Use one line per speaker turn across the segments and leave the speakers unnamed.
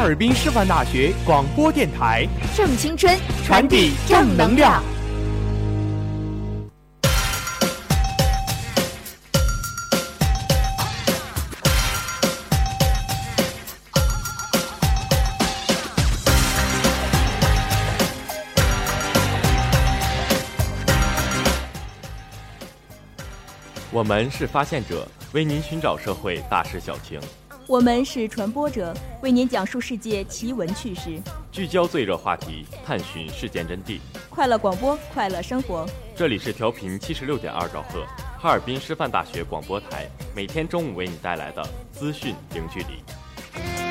哈尔滨师范大学广播电台，
正青春，
传递正能量。
我们是发现者，为您寻找社会大事小情。
我们是传播者，为您讲述世界奇闻趣事，
聚焦最热话题，探寻事件真谛。
快乐广播，快乐生活。
这里是调频七十六点二兆赫，哈尔滨师范大学广播台，每天中午为你带来的资讯零距离。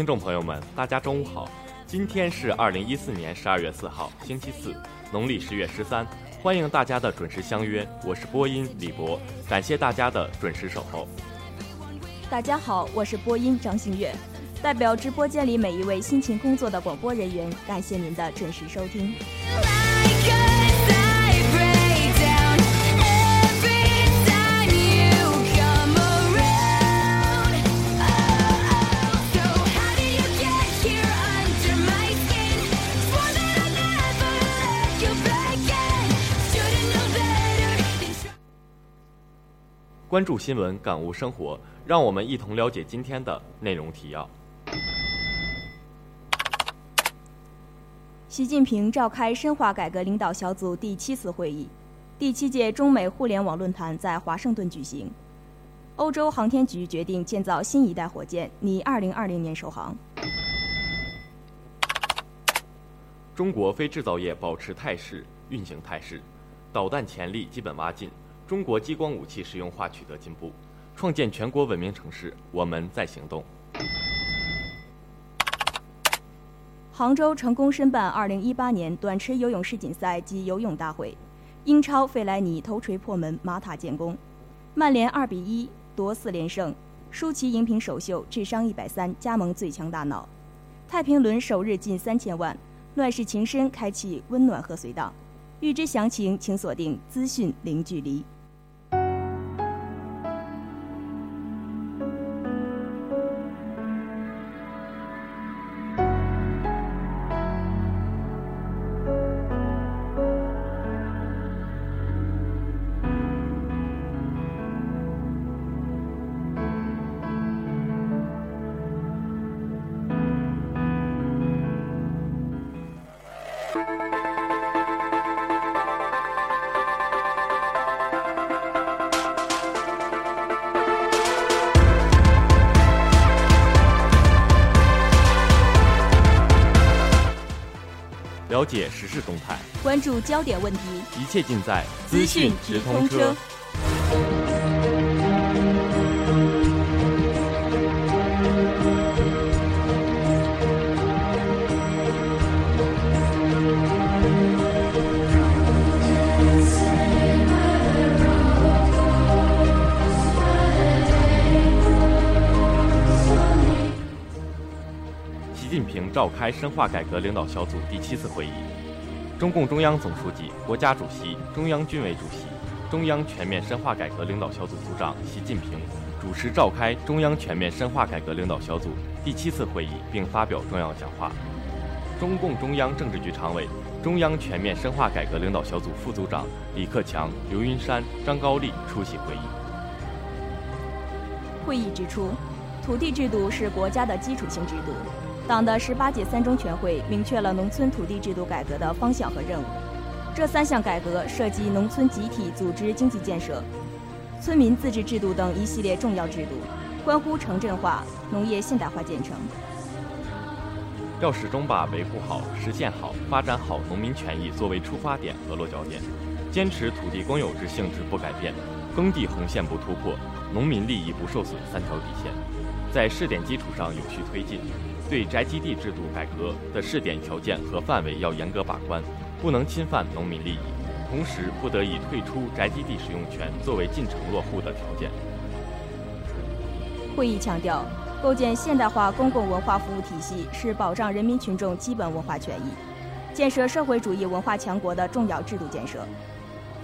听众朋友们，大家中午好！今天是二零一四年十二月四号，星期四，农历十月十三。欢迎大家的准时相约，我是播音李博，感谢大家的准时守候。
大家好，我是播音张星月，代表直播间里每一位辛勤工作的广播人员，感谢您的准时收听。
关注新闻，感悟生活，让我们一同了解今天的内容提要。
习近平召开深化改革领导小组第七次会议，第七届中美互联网论坛在华盛顿举行。欧洲航天局决定建造新一代火箭，拟二零二零年首航。
中国非制造业保持态势，运行态势，导弹潜力基本挖尽。中国激光武器实用化取得进步，创建全国文明城市。我们在行动。
杭州成功申办2018年短池游泳世锦赛及游泳大会，英超费莱尼头锤破门，马塔建功，曼联2比1夺四连胜，舒淇荧屏首秀，智商130加盟最强大脑，太平轮首日近三千万，乱世情深开启温暖贺岁档，预知详情请锁定资讯零距离。关注焦点问题，
一切尽在
资讯直通车。
习近平召开深化改革领导小组第七次会议，中共中央总书记、国家主席、中央军委主席、中央全面深化改革领导小组组长习近平主持召开中央全面深化改革领导小组第七次会议，并发表重要讲话。中共中央政治局常委、中央全面深化改革领导小组副组长李克强、刘云山、张高丽出席会议。
会议指出，土地制度是国家的基础性制度。党的十八届三中全会明确了农村土地制度改革的方向和任务。这三项改革涉及农村集体组织经济建设、村民自治制度等一系列重要制度，关乎城镇化、农业现代化进程。
要始终把维护好、实现好、发展好农民权益作为出发点和落脚点，坚持土地公有制性质不改变、耕地红线不突破、农民利益不受损三条底线，在试点基础上有序推进。对宅基地制度改革的试点条件和范围要严格把关，不能侵犯农民利益，同时不得以退出宅基地使用权作为进城落户的条件。
会议强调，构建现代化公共文化服务体系是保障人民群众基本文化权益、建设社会主义文化强国的重要制度建设。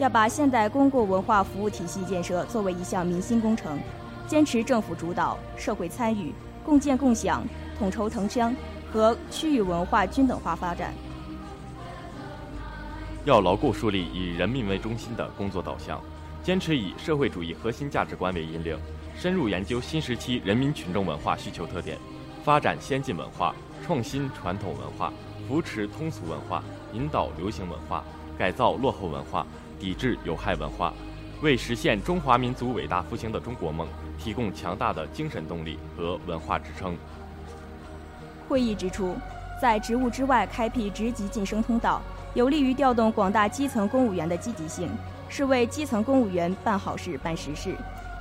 要把现代公共文化服务体系建设作为一项民心工程，坚持政府主导、社会参与、共建共享。统筹城乡和区域文化均等化发展，
要牢固树立以人民为中心的工作导向，坚持以社会主义核心价值观为引领，深入研究新时期人民群众文化需求特点，发展先进文化，创新传统文化，扶持通俗文化，引导流行文化，改造落后文化，抵制有害文化，为实现中华民族伟大复兴的中国梦提供强大的精神动力和文化支撑。
会议指出，在职务之外开辟职级晋升通道，有利于调动广大基层公务员的积极性，是为基层公务员办好事、办实事。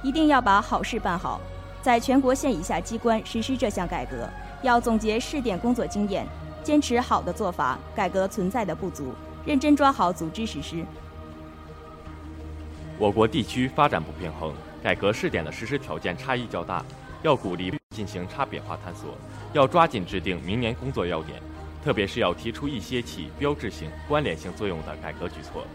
一定要把好事办好。在全国县以下机关实施这项改革，要总结试点工作经验，坚持好的做法，改革存在的不足，认真抓好组织实施。
我国地区发展不平衡，改革试点的实施条件差异较大。要鼓励进行差别化探索，要抓紧制定明年工作要点，特别是要提出一些起标志性、关联性作用的改革举措。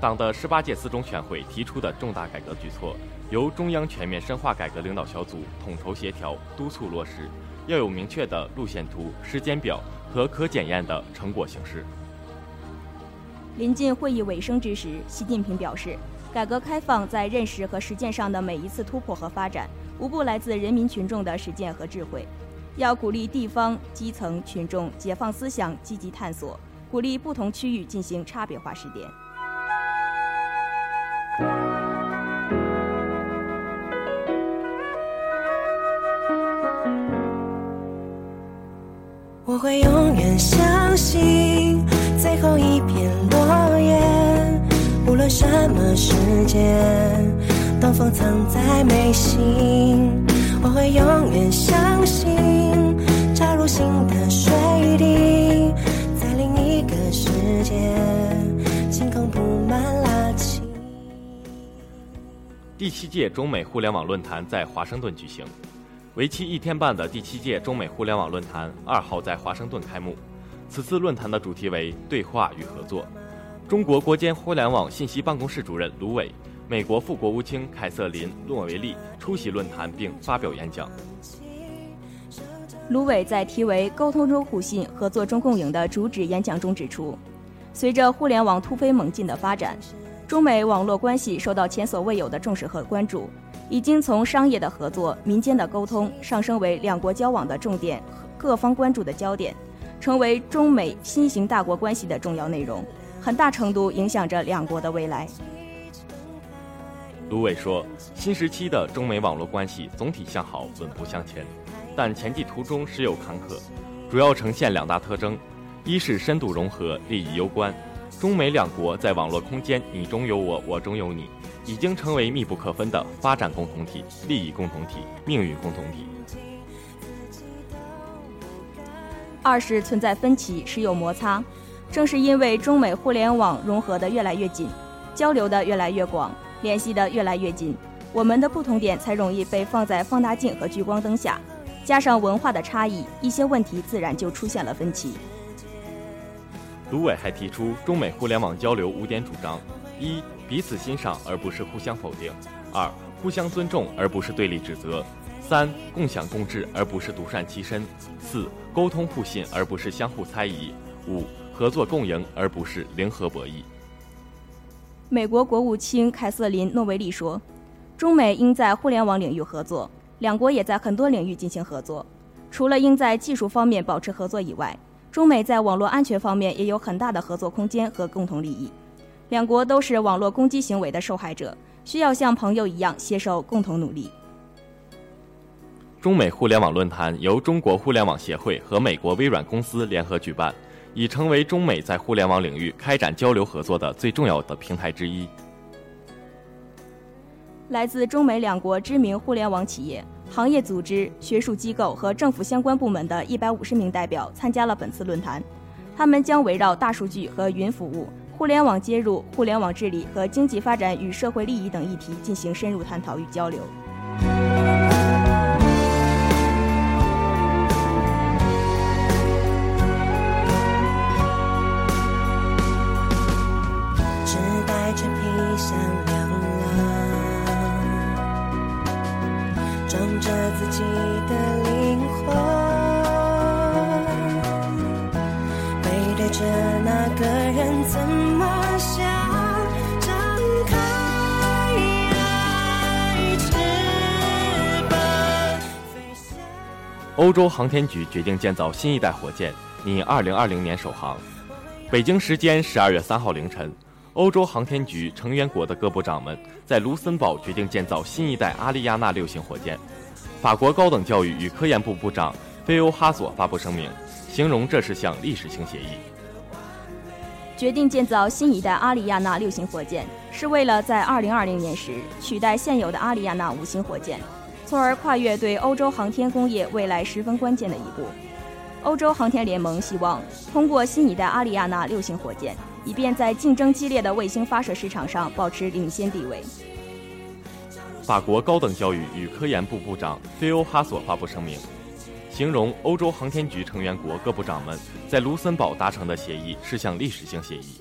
党的十八届四中全会提出的重大改革举措，由中央全面深化改革领导小组统筹协调、督促落实，要有明确的路线图、时间表和可检验的成果形式。
临近会议尾声之时，习近平表示，改革开放在认识和实践上的每一次突破和发展。无不来自人民群众的实践和智慧，要鼓励地方基层群众解放思想，积极探索，鼓励不同区域进行差别化试点。
我会永远相信最后一片落叶，无论什么时间。东风藏在眉心，我会永远相信，插入新的水滴，在另一个世界，晴空布满垃圾。
第七届中美互联网论坛在华盛顿举行，为期一天半的第七届中美互联网论坛二号在华盛顿开幕。此次论坛的主题为对话与合作。中国国监互联网信息办公室主任卢伟。美国副国务卿凯瑟琳·诺维利出席论坛并发表演讲。
卢伟在题为“沟通中互信，合作中共赢”的主旨演讲中指出，随着互联网突飞猛进的发展，中美网络关系受到前所未有的重视和关注，已经从商业的合作、民间的沟通上升为两国交往的重点和、各方关注的焦点，成为中美新型大国关系的重要内容，很大程度影响着两国的未来。
卢伟说：“新时期的中美网络关系总体向好，稳步向前，但前进途中时有坎坷，主要呈现两大特征：一是深度融合，利益攸关。中美两国在网络空间你中有我，我中有你，已经成为密不可分的发展共同体、利益共同体、命运共同体。
二是存在分歧，时有摩擦。正是因为中美互联网融合的越来越紧，交流的越来越广，联系的越来越近，我们的不同点才容易被放在放大镜和聚光灯下。加上文化的差异，一些问题自然就出现了分歧。
卢伟还提出中美互联网交流五点主张：一、彼此欣赏而不是互相否定；二、互相尊重而不是对立指责；三、共享共治而不是独善其身；四、沟通互信而不是相互猜疑；五、合作共赢而不是零和博弈。
美国国务卿凯瑟琳·诺维利说：“中美应在互联网领域合作。”两国也在很多领域进行合作，除了应在技术方面保持合作以外，中美在网络安全方面也有很大的合作空间和共同利益。两国都是网络攻击行为的受害者，需要像朋友一样携手共同努力。
中美互联网论坛由中国互联网协会和美国微软公司联合举办，已成为中美在互联网领域开展交流合作的最重要的平台之一。
来自中美两国知名互联网企业、行业组织、学术机构和政府相关部门的一百五十名代表参加了本次论坛。他们将围绕大数据和云服务、互联网接入、互联网治理和经济发展与社会利益等议题进行深入探讨与交流。
欧洲航天局决定建造新一代火箭，拟2020年首航。北京时间12月3号凌晨，欧洲航天局成员国的各部长们在卢森堡决定建造新一代阿利亚纳六型火箭。法国高等教育与科研部部长菲欧哈索发布声明，形容这是项历史性协议。
决定建造新一代阿里亚纳六型火箭，是为了在2020年时取代现有的阿里亚纳五型火箭。从而跨越对欧洲航天工业未来十分关键的一步。欧洲航天联盟希望通过新一代阿里亚纳六型火箭，以便在竞争激烈的卫星发射市场上保持领先地位。
法国高等教育与科研部部长菲欧哈索发布声明，形容欧洲航天局成员国各部长们在卢森堡达成的协议是项历史性协议。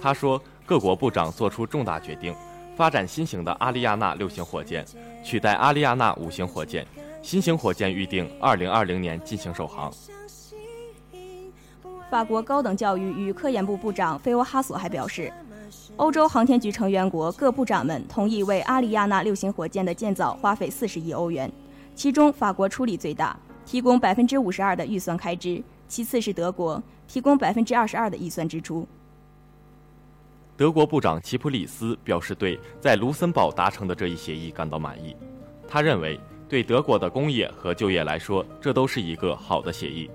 他说，各国部长做出重大决定。发展新型的阿利亚纳六型火箭，取代阿利亚纳五型火箭。新型火箭预定二零二零年进行首航。
法国高等教育与科研部部长菲欧哈索还表示，欧洲航天局成员国各部长们同意为阿里亚纳六型火箭的建造花费四十亿欧元，其中法国出力最大，提供百分之五十二的预算开支，其次是德国，提供百分之二十二的预算支出。
德国部长齐普里斯表示，对在卢森堡达成的这一协议感到满意。他认为，对德国的工业和就业来说，这都是一个好的协议。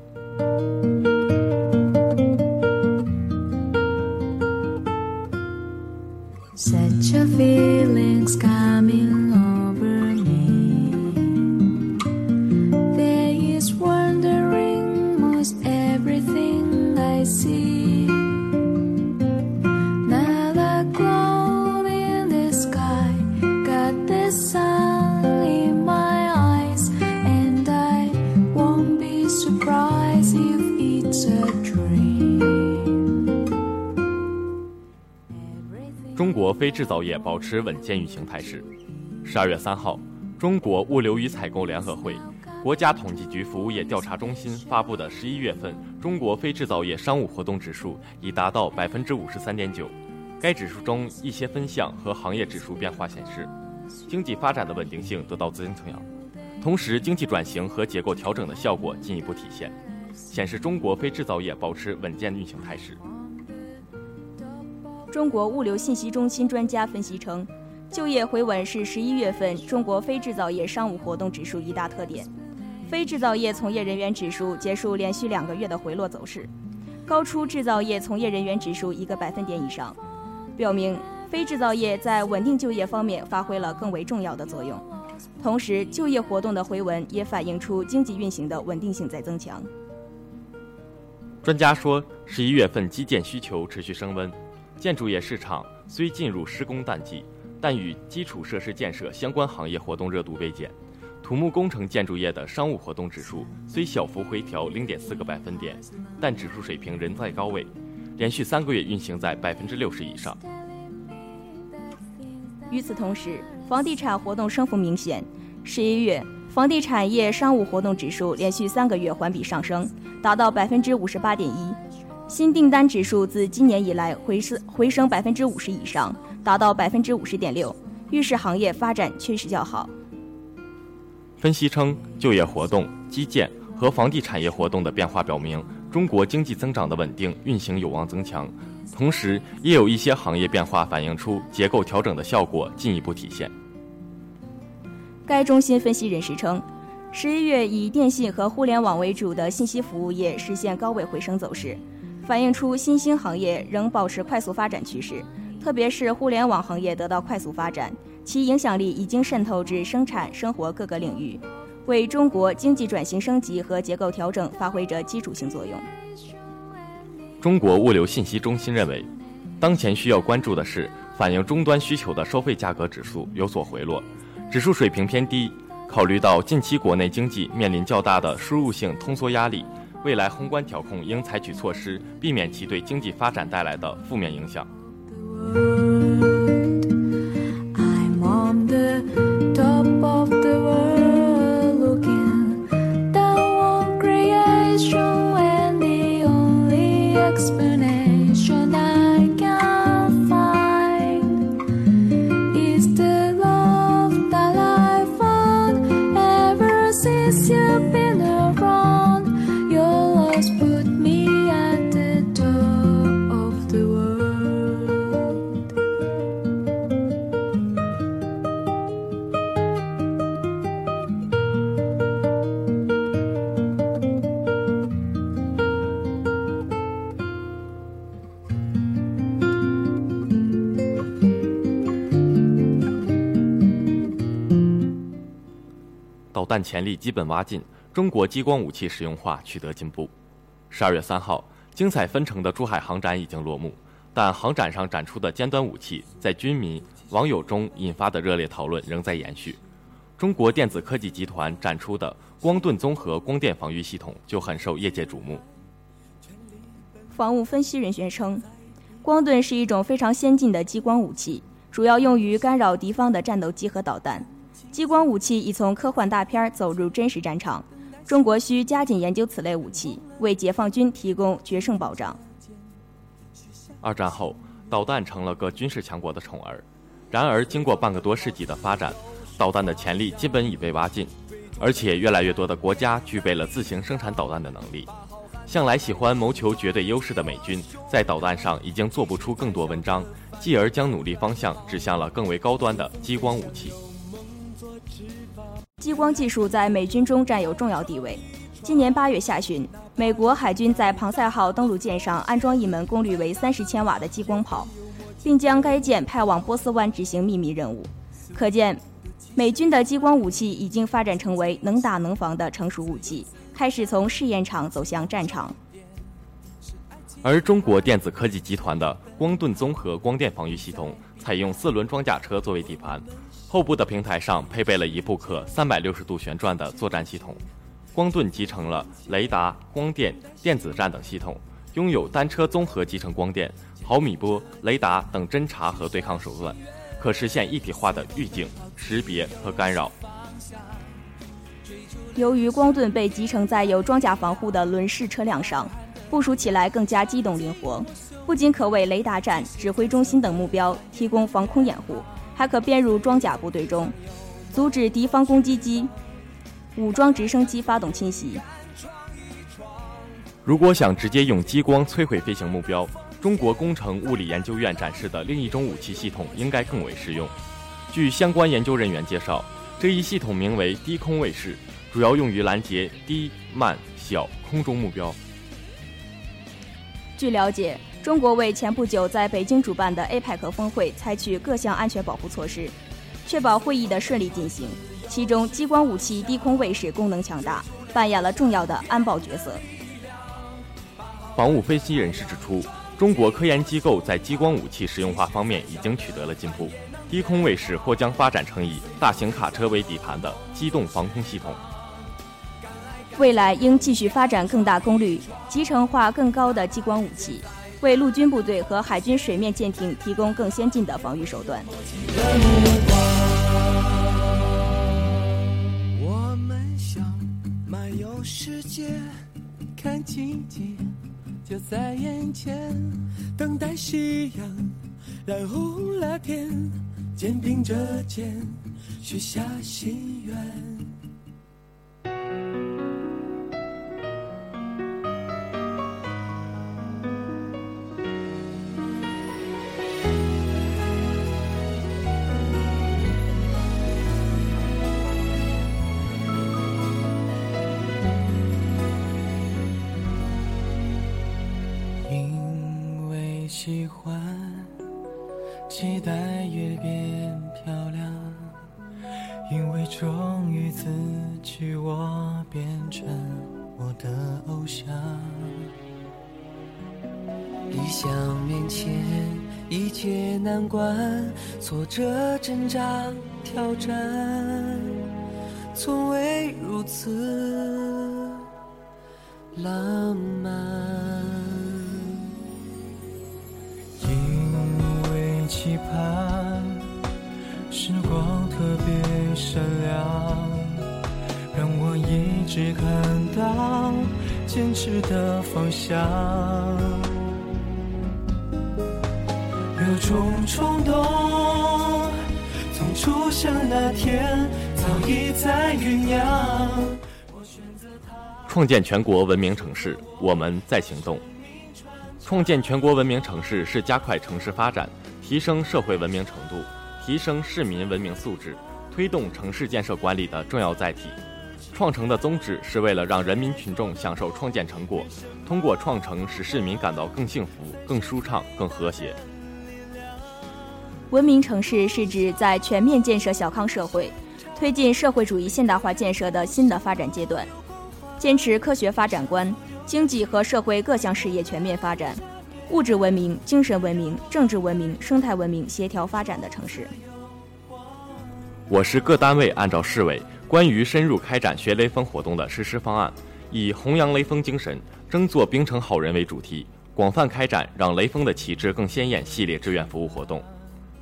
国非制造业保持稳健运行态势。十二月三号，中国物流与采购联合会、国家统计局服务业调查中心发布的十一月份中国非制造业商务活动指数已达到百分之五十三点九。该指数中一些分项和行业指数变化显示，经济发展的稳定性得到增强，同时经济转型和结构调整的效果进一步体现，显示中国非制造业保持稳健运行态势。
中国物流信息中心专家分析称，就业回稳是十一月份中国非制造业商务活动指数一大特点。非制造业从业人员指数结束连续两个月的回落走势，高出制造业从业人员指数一个百分点以上，表明非制造业在稳定就业方面发挥了更为重要的作用。同时，就业活动的回稳也反映出经济运行的稳定性在增强。
专家说，十一月份基建需求持续升温，建筑业市场虽进入施工淡季，但与基础设施建设相关行业活动热度未减。土木工程建筑业的商务活动指数虽小幅回调零点四个百分点，但指数水平仍在高位，连续三个月运行在百分之六十以上。
与此同时，房地产活动升幅明显。十一月，房地产业商务活动指数连续三个月环比上升，达到百分之五十八点一。新订单指数自今年以来回升回升百分之五十以上，达到百分之五十点六，预示行业发展趋势较好。
分析称，就业活动、基建和房地产业活动的变化表明，中国经济增长的稳定运行有望增强。同时，也有一些行业变化反映出结构调整的效果进一步体现。
该中心分析人士称，十一月以电信和互联网为主的信息服务业实现高位回升走势，反映出新兴行业仍保持快速发展趋势，特别是互联网行业得到快速发展，其影响力已经渗透至生产生活各个领域，为中国经济转型升级和结构调整发挥着基础性作用。
中国物流信息中心认为，当前需要关注的是反映终端需求的收费价格指数有所回落。指数水平偏低，考虑到近期国内经济面临较大的输入性通缩压力，未来宏观调控应采取措施，避免其对经济发展带来的负面影响。导弹潜力基本挖尽，中国激光武器实用化取得进步。十二月三号，精彩纷呈的珠海航展已经落幕，但航展上展出的尖端武器，在军民网友中引发的热烈讨论仍在延续。中国电子科技集团展出的光盾综合光电防御系统就很受业界瞩目。
防务分析人员称，光盾是一种非常先进的激光武器，主要用于干扰敌方的战斗机和导弹。激光武器已从科幻大片走入真实战场，中国需加紧研究此类武器，为解放军提供决胜保障。
二战后，导弹成了各军事强国的宠儿，然而经过半个多世纪的发展，导弹的潜力基本已被挖尽，而且越来越多的国家具备了自行生产导弹的能力。向来喜欢谋求绝对优势的美军，在导弹上已经做不出更多文章，继而将努力方向指向了更为高端的激光武器。
激光技术在美军中占有重要地位。今年八月下旬，美国海军在庞塞号登陆舰上安装一门功率为三十千瓦的激光炮，并将该舰派往波斯湾执行秘密任务。可见，美军的激光武器已经发展成为能打能防的成熟武器，开始从试验场走向战场。
而中国电子科技集团的光盾综合光电防御系统，采用四轮装甲车作为底盘。后部的平台上配备了一部可三百六十度旋转的作战系统，光盾集成了雷达、光电、电子战等系统，拥有单车综合集成光电、毫米波、雷达等侦察和对抗手段，可实现一体化的预警、识别和干扰。
由于光盾被集成在有装甲防护的轮式车辆上，部署起来更加机动灵活，不仅可为雷达站、指挥中心等目标提供防空掩护。还可编入装甲部队中，阻止敌方攻击机、武装直升机发动侵袭。
如果想直接用激光摧毁飞行目标，中国工程物理研究院展示的另一种武器系统应该更为实用。据相关研究人员介绍，这一系统名为低空卫士，主要用于拦截低、慢、小空中目标。
据了解，中国为前不久在北京主办的 APEC 峰会采取各项安全保护措施，确保会议的顺利进行。其中，激光武器低空卫士功能强大，扮演了重要的安保角色。
防务分析人士指出，中国科研机构在激光武器实用化方面已经取得了进步，低空卫士或将发展成以大型卡车为底盘的机动防空系统。
未来应继续发展更大功率、集成化更高的激光武器，为陆军部队和海军水面舰艇提供更先进的防御手段。
我们想漫游世界，看奇迹就在眼前，等待夕阳染红了天，肩并着肩许下心愿。因为忠于自己，我变成我的偶像。理想面前，一切难关，挫折、挣扎、挑战，从未如此浪漫。因为期盼，时光特别善良，让我一直看到坚持的方向。有种冲动，从出生那天早已在酝酿。
创建全国文明城市，我们在行动。创建全国文明城市是加快城市发展、提升社会文明程度、提升市民文明素质、推动城市建设管理的重要载体。创城的宗旨是为了让人民群众享受创建成果，通过创城使市民感到更幸福、更舒畅、更和谐。
文明城市是指在全面建设小康社会、推进社会主义现代化建设的新的发展阶段，坚持科学发展观，经济和社会各项事业全面发展，物质文明、精神文明、政治文明、生态文明协调发展的城市。
我市各单位按照市委关于深入开展学雷锋活动的实施方案，以弘扬雷锋精神、争做冰城好人为主题，广泛开展让雷锋的旗帜更鲜艳系列志愿服务活动，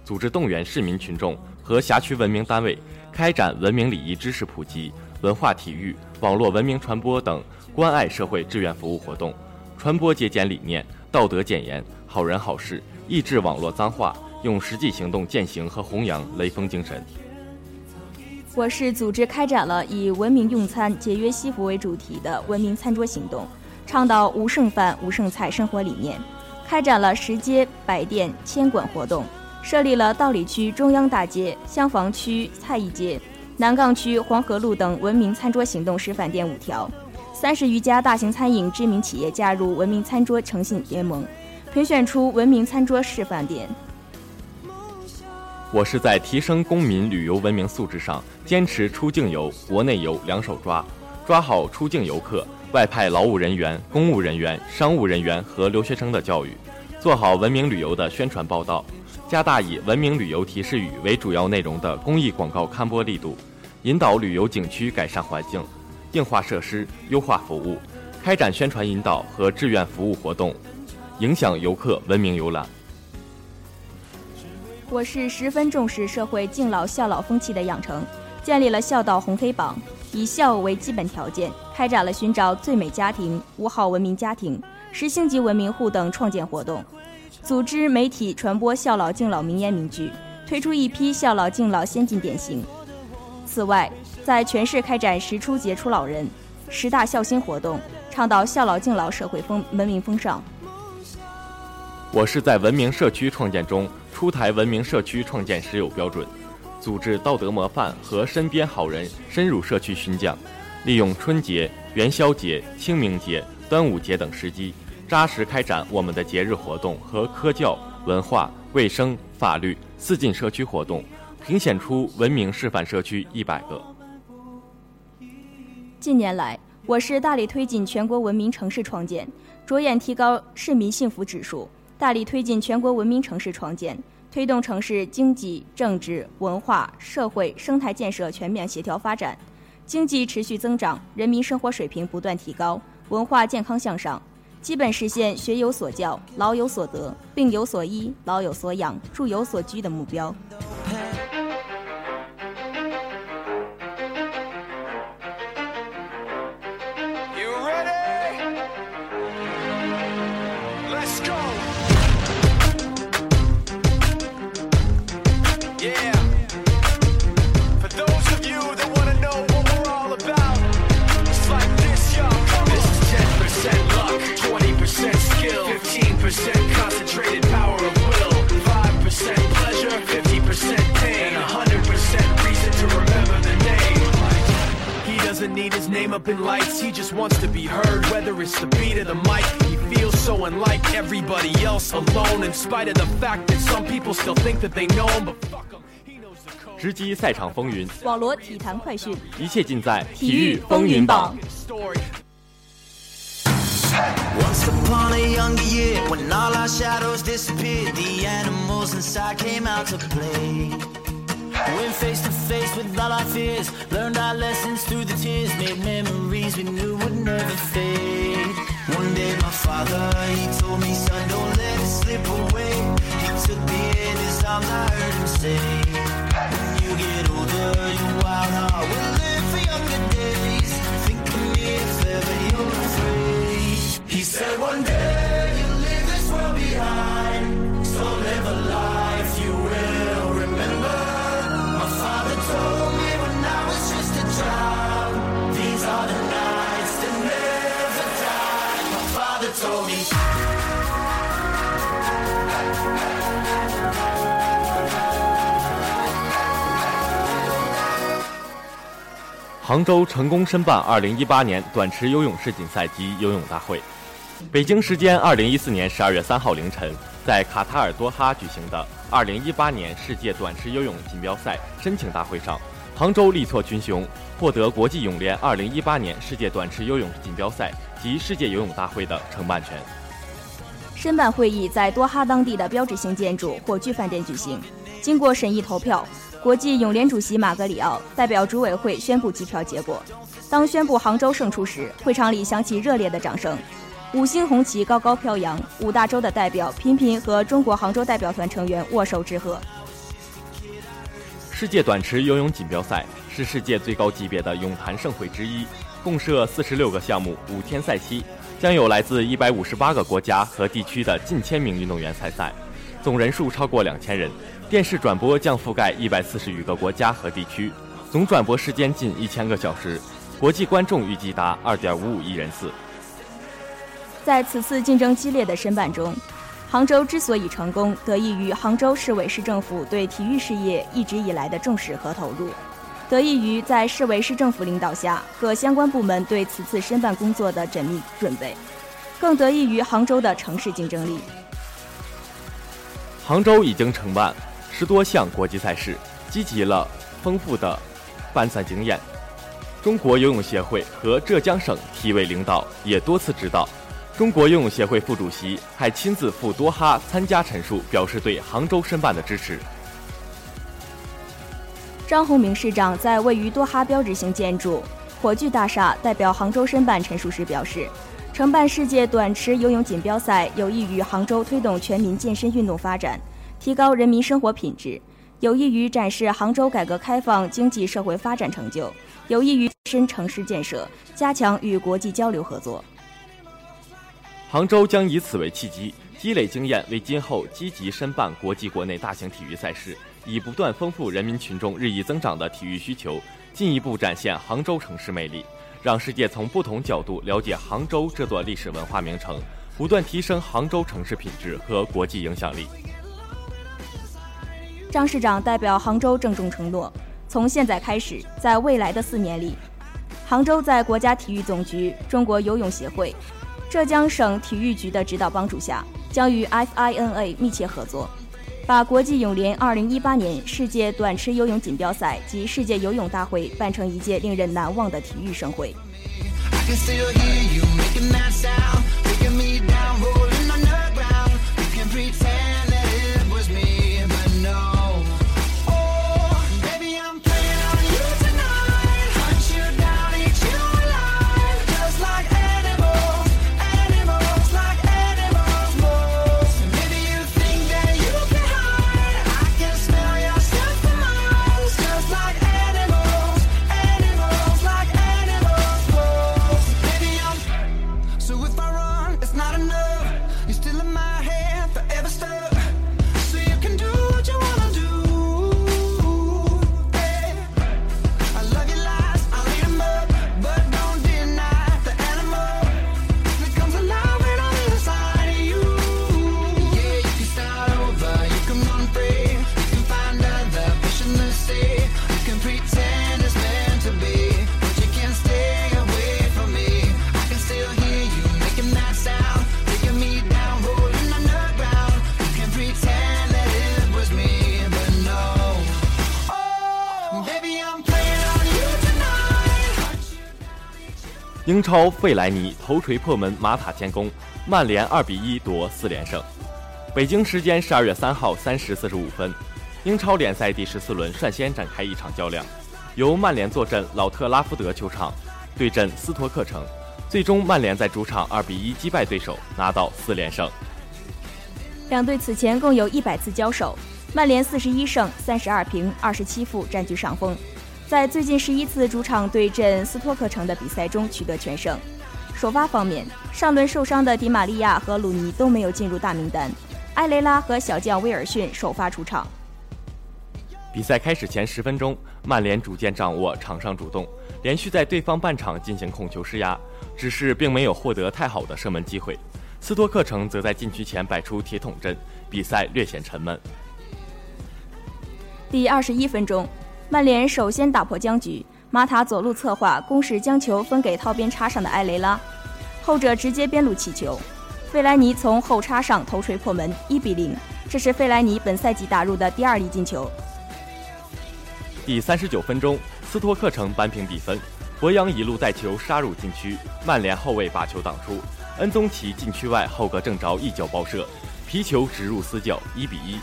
组织动员市民群众和辖区文明单位开展文明礼仪知识普及、文化体育、网络文明传播等关爱社会志愿服务活动，传播节俭理念、道德简言、好人好事，抑制网络脏话，用实际行动践行和弘扬雷锋精神。
我市组织开展了以文明用餐、节约惜福为主题的文明餐桌行动，倡导无剩饭、无剩菜生活理念，开展了十街百店千馆活动，设立了道里区中央大街、厢房区菜艺街、南岗区黄河路等文明餐桌行动示范店五条，三十余家大型餐饮知名企业加入文明餐桌诚信联盟，评选出文明餐桌示范店。
我是在提升公民旅游文明素质上，坚持出境游、国内游两手抓，抓好出境游客、外派劳务人员、公务人员、商务人员和留学生的教育，做好文明旅游的宣传报道，加大以文明旅游提示语为主要内容的公益广告刊播力度，引导旅游景区改善环境、硬化设施、优化服务，开展宣传引导和志愿服务活动，影响游客文明游览。
我市十分重视社会敬老孝老风气的养成，建立了孝道红黑榜，以孝为基本条件，开展了寻找最美家庭、五好文明家庭、十星级文明户等创建活动，组织媒体传播孝老敬老名言名句，推出一批孝老敬老先进典型。此外，在全市开展十出杰出老人、十大孝心活动，倡导孝老敬老社会风文明风尚。
我是在文明社区创建中出台文明社区创建实有标准，组织道德模范和身边好人深入社区巡讲，利用春节、元宵节、清明节、端午节等时机，扎实开展我们的节日活动和科教、文化、卫生、法律四进社区活动，评选出文明示范社区一百个。
近年来，我市大力推进全国文明城市创建，着眼提高市民幸福指数，大力推进全国文明城市创建，推动城市经济、政治、文化、社会、生态建设全面协调发展，经济持续增长，人民生活水平不断提高，文化健康向上，基本实现学有所教、老有所得、病有所医、老有所养、住有所居的目标。
spite of the fact that some people still think that they know him, but fuck him.
直击赛场风云，
网罗体坛快讯，
一切尽在
体育风云榜。Once upon a younger year, when all our shadows disappeared, the animals inside came out to play. Went face to face with all our fears, learned our lessons through the tears, made memories we knew would never fade. One day my father, he told me, I heard him say, when you get older, your wild heart will
杭州成功申办2018年短池游泳世锦赛及游泳大会。北京时间2014年12月3号凌晨，在卡塔尔多哈举行的2018年世界短池游泳锦标赛申请大会上，杭州力挫群雄，获得国际泳联2018年世界短池游泳锦标赛及世界游泳大会的承办权。
申办会议在多哈当地的标志性建筑火炬饭店举行，经过审议投票。国际泳联主席马格里奥代表组委会宣布计票结果。当宣布杭州胜出时，会场里响起热烈的掌声，五星红旗高高飘扬，五大洲的代表频频和中国杭州代表团成员握手致贺。
世界短池游泳锦标赛是世界最高级别的泳坛盛会之一，共设四十六个项目，五天赛期，将有来自一百五十八个国家和地区的近千名运动员参赛，总人数超过两千人。电视转播将覆盖一百四十余个国家和地区，总转播时间近一千个小时，国际观众预计达二点五五亿人次。
在此次竞争激烈的申办中，杭州之所以成功，得益于杭州市委市政府对体育事业一直以来的重视和投入，得益于在市委市政府领导下各相关部门对此次申办工作的缜密准备，更得益于杭州的城市竞争力。
杭州已经承办。十多项国际赛事，积极了丰富的办赛经验。中国游泳协会和浙江省体委领导也多次指导。中国游泳协会副主席还亲自赴多哈参加陈述，表示对杭州申办的支持。
张宏明市长在位于多哈标志性建筑火炬大厦代表杭州申办陈述时表示，承办世界短池游泳锦标赛有益于杭州推动全民健身运动发展。提高人民生活品质，有益于展示杭州改革开放经济社会发展成就，有益于深城市建设，加强与国际交流合作。
杭州将以此为契机，积累经验，为今后积极申办国际、国内大型体育赛事，以不断丰富人民群众日益增长的体育需求，进一步展现杭州城市魅力，让世界从不同角度了解杭州这座历史文化名城，不断提升杭州城市品质和国际影响力。
张市长代表杭州郑重承诺，从现在开始，在未来的四年里，杭州在国家体育总局、中国游泳协会、浙江省体育局的指导帮助下，将与 FINA 密切合作，把国际泳联2018年世界短池游泳锦标赛及世界游泳大会办成一届令人难忘的体育盛会。
英超费莱尼头锤破门，马塔建功，曼联二比一夺四连胜。北京时间十二月三号三时四十五分，英超联赛第十四轮率先展开一场较量，由曼联坐镇老特拉福德球场对阵斯托克城，最终曼联在主场二比一击败对手，拿到四连胜。
两队此前共有一百次交手，曼联四十一胜三十二平二十七负占据上风。在最近十一次主场对阵斯托克城的比赛中取得全胜。首发方面，上轮受伤的迪玛利亚和鲁尼都没有进入大名单，埃雷拉和小将威尔逊首发出场。
比赛开始前十分钟，曼联逐渐掌握场上主动，连续在对方半场进行控球施压，只是并没有获得太好的射门机会。斯托克城则在禁区前摆出铁桶阵，比赛略显沉闷。
第二十一分钟。曼联首先打破僵局，马塔左路策划攻势，将球分给套边插上的埃雷拉，后者直接边路起球，费莱尼从后插上头锤破门，一比零。这是费莱尼本赛季打入的第二粒进球。
第三十九分钟，斯托克城扳平比分，博扬一路带球杀入禁区，曼联后卫把球挡出，恩宗奇禁区外后格正着一脚爆射，皮球直入死角，一比一。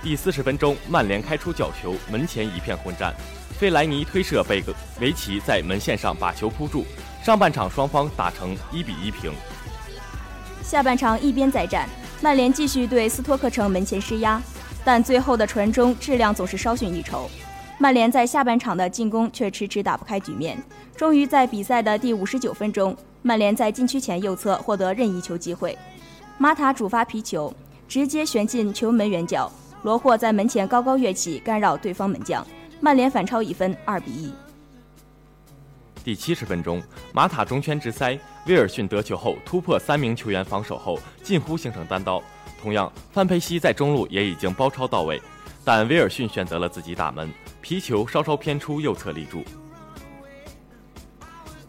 第四十分钟，曼联开出角球，门前一片混战，费莱尼推射被维奇在门线上把球扑住。上半场双方打成一比一平。
下半场一边再战，曼联继续对斯托克城门前施压，但最后的传中质量总是稍逊一筹。曼联在下半场的进攻却迟迟打不开局面。终于在比赛的第五十九分钟，曼联在禁区前右侧获得任意球机会，马塔主发皮球，直接旋进球门远角。罗霍在门前高高跃起，干扰对方门将，曼联反超一分，二比一。
第七十分钟，马塔中圈直塞，威尔逊得球后突破三名球员防守后，近乎形成单刀。同样，范佩西在中路也已经包抄到位，但威尔逊选择了自己打门，皮球稍稍偏出右侧立柱。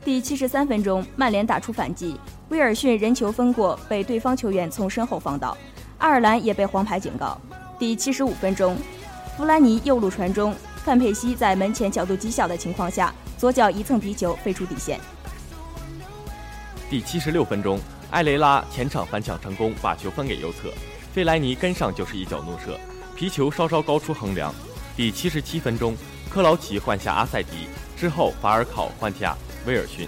第七十三分钟，曼联打出反击，威尔逊人球分过，被对方球员从身后放倒，爱尔兰也被黄牌警告。第七十五分钟，弗兰尼右路传中，范佩西在门前角度极小的情况下，左脚一蹭皮球飞出底线。
第七十六分钟，埃雷拉前场反抢成功，把球分给右侧，费莱尼跟上就是一脚怒射，皮球稍稍高出横梁。第七十七分钟，克劳奇换下阿塞迪，之后法尔考换下威尔逊。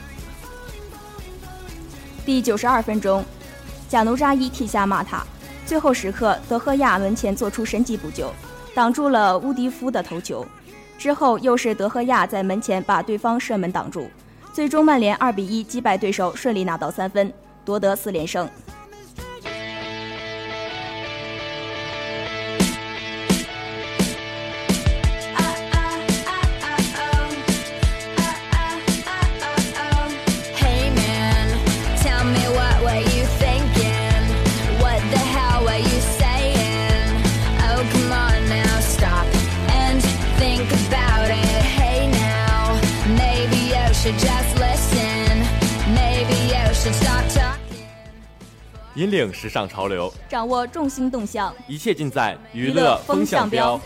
第九十二分钟，贾努扎伊替下马塔。最后时刻，德赫亚门前做出神级补救，挡住了乌迪夫的头球。之后又是德赫亚在门前把对方射门挡住，最终曼联二比一击败对手，顺利拿到三分，夺得四连胜。
引领时尚潮流，
掌握众星动向，
一切尽在
娱乐风向标。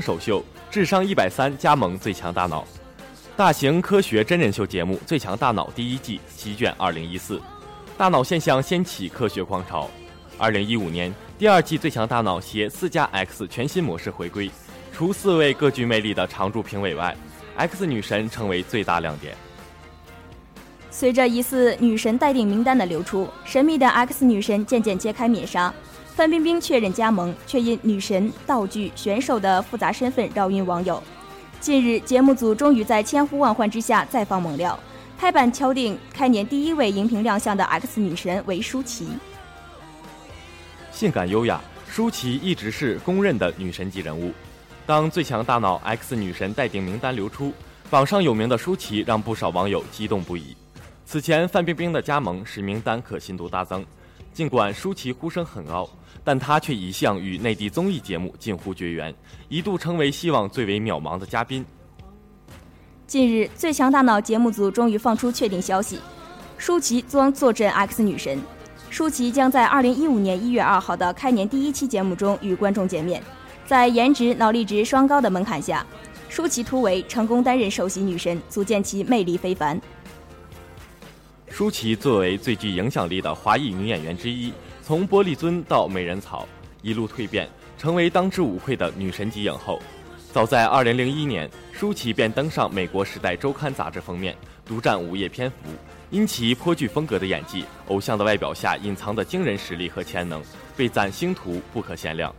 首秀，智商一百三加盟《最强大脑》，大型科学真人秀节目《最强大脑》第一季席卷二零一四，大脑现象掀起科学狂潮。二零一五年第二季《最强大脑》携四加 X 全新模式回归，除四位各具魅力的常驻评委外，X 女神成为最大亮点。
随着疑似女神待定名单的流出，神秘的 X 女神渐渐揭开面纱。范冰冰确认加盟，却因女神、道具、选手的复杂身份绕晕网友。近日，节目组终于在千呼万唤之下再放猛料，拍板敲定开年第一位荧屏亮相的 X 女神为舒淇。
性感优雅，舒淇一直是公认的女神级人物。当最强大脑 X 女神待定名单流出，榜上有名的舒淇让不少网友激动不已。此前，范冰冰的加盟使名单可信度大增，尽管舒淇呼声很高。但他却一向与内地综艺节目近乎绝缘，一度成为希望最为渺茫的嘉宾。
近日，《最强大脑》节目组终于放出确定消息，舒淇将坐镇 X 女神。舒淇将在2015年1月2号的开年第一期节目中与观众见面。在颜值、脑力值双高的门槛下，舒淇突围成功担任首席女神，足见其魅力非凡。
舒淇作为最具影响力的华裔女演员之一。从玻璃樽到美人草，一路蜕变，成为当之无愧的女神级影后。早在2001年，舒淇便登上美国《时代周刊》杂志封面，独占午夜篇幅。因其颇具风格的演技，偶像的外表下隐藏的惊人实力和潜能，被赞星途不可限量。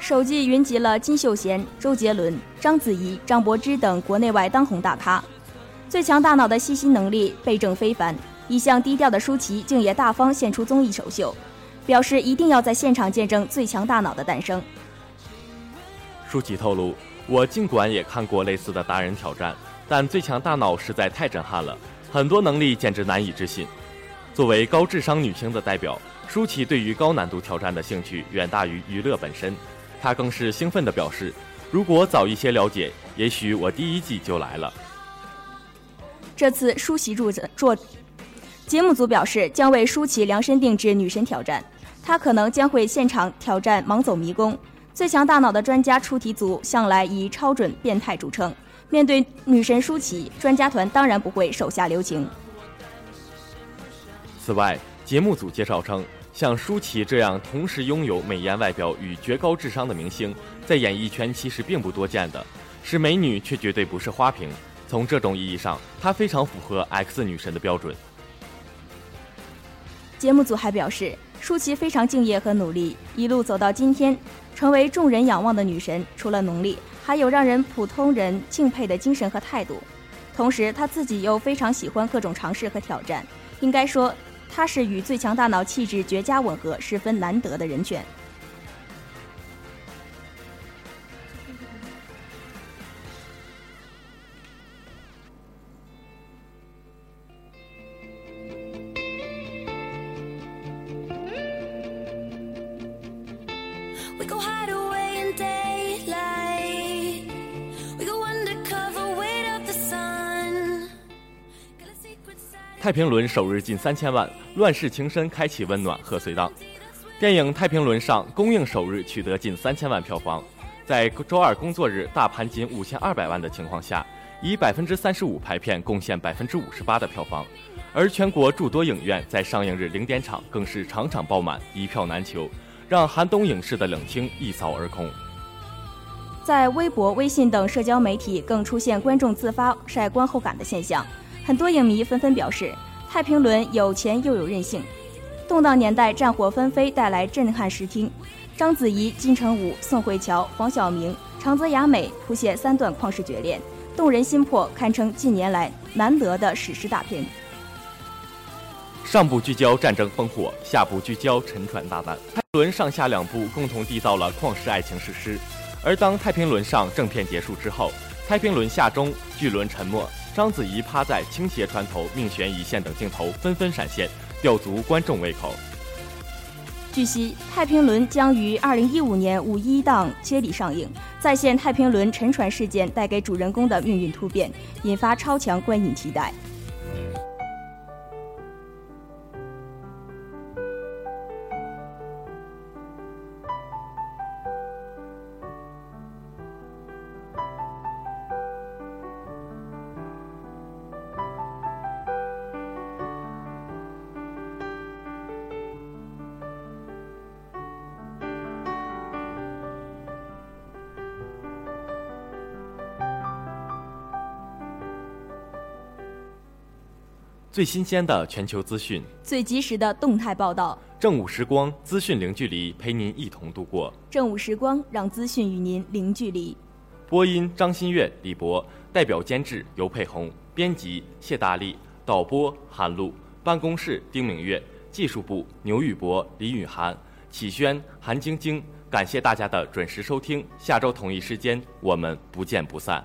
首季云集了金秀贤、周杰伦、章子怡、张柏芝等国内外当红大咖，最强大脑的细心能力倍正非凡。一向低调的舒淇竟也大方献出综艺首秀，表示一定要在现场见证最强大脑的诞生。
舒淇透露：“我尽管也看过类似的达人挑战，但最强大脑实在太震撼了，很多能力简直难以置信。”作为高智商女星的代表，舒淇对于高难度挑战的兴趣远大于娱乐本身。她更是兴奋地表示：“如果早一些了解，也许我第一季就来了。”
这次舒淇入座。节目组表示，将为舒淇量身定制女神挑战，她可能将会现场挑战盲走迷宫。最强大脑的专家出题组向来以超准变态著称，面对女神舒淇，专家团当然不会手下留情。
此外，节目组介绍称，像舒淇这样同时拥有美颜外表与绝高智商的明星，在演艺圈其实并不多见的，是美女却绝对不是花瓶。从这种意义上，她非常符合 X 女神的标准。
节目组还表示，舒淇非常敬业和努力，一路走到今天，成为众人仰望的女神。除了能力，还有让人普通人敬佩的精神和态度。同时，她自己又非常喜欢各种尝试和挑战。应该说，她是与最强大脑气质绝佳吻合，十分难得的人选。
太平轮首日近三千万，《乱世情深》开启温暖贺岁档。电影《太平轮》上公映首日取得近三千万票房，在周二工作日大盘仅五千二百万的情况下，以百分之三十五排片贡献百分之五十八的票房，而全国诸多影院在上映日零点场更是场场爆满，一票难求，让寒冬影视的冷清一扫而空。
在微博、微信等社交媒体更出现观众自发晒观后感的现象。很多影迷纷纷表示，《太平轮》有钱又有任性。动荡年代战火纷飞带来震撼视听，章子怡、金城武、宋慧乔、黄晓明、长泽雅美谱写三段旷世绝恋，动人心魄，堪称近年来难得的史诗大片。
上部聚焦战争烽火，下部聚焦沉船大难。太平轮上下两部共同缔造了旷世爱情史诗。而当太平轮上正片结束之后，太平轮下中巨轮沉没，章子怡趴在倾斜船头命悬一线等镜头纷纷闪现，吊足观众胃口。
据悉，太平轮将于二零一五年五一档接力上映，再现太平轮沉船事件带给主人公的命运突变，引发超强观影期待。
最新鲜的全球资讯，
最及时的动态报道，
正午时光，资讯零距离，陪您一同度过。
正午时光，让资讯与您零距离。
播音：张馨月、李博，代表监制：尤佩红，编辑：谢大力，导播：韩露，办公室：丁明月，技术部：牛宇博、李雨涵，启轩、韩晶晶。感谢大家的准时收听，下周同一时间我们不见不散。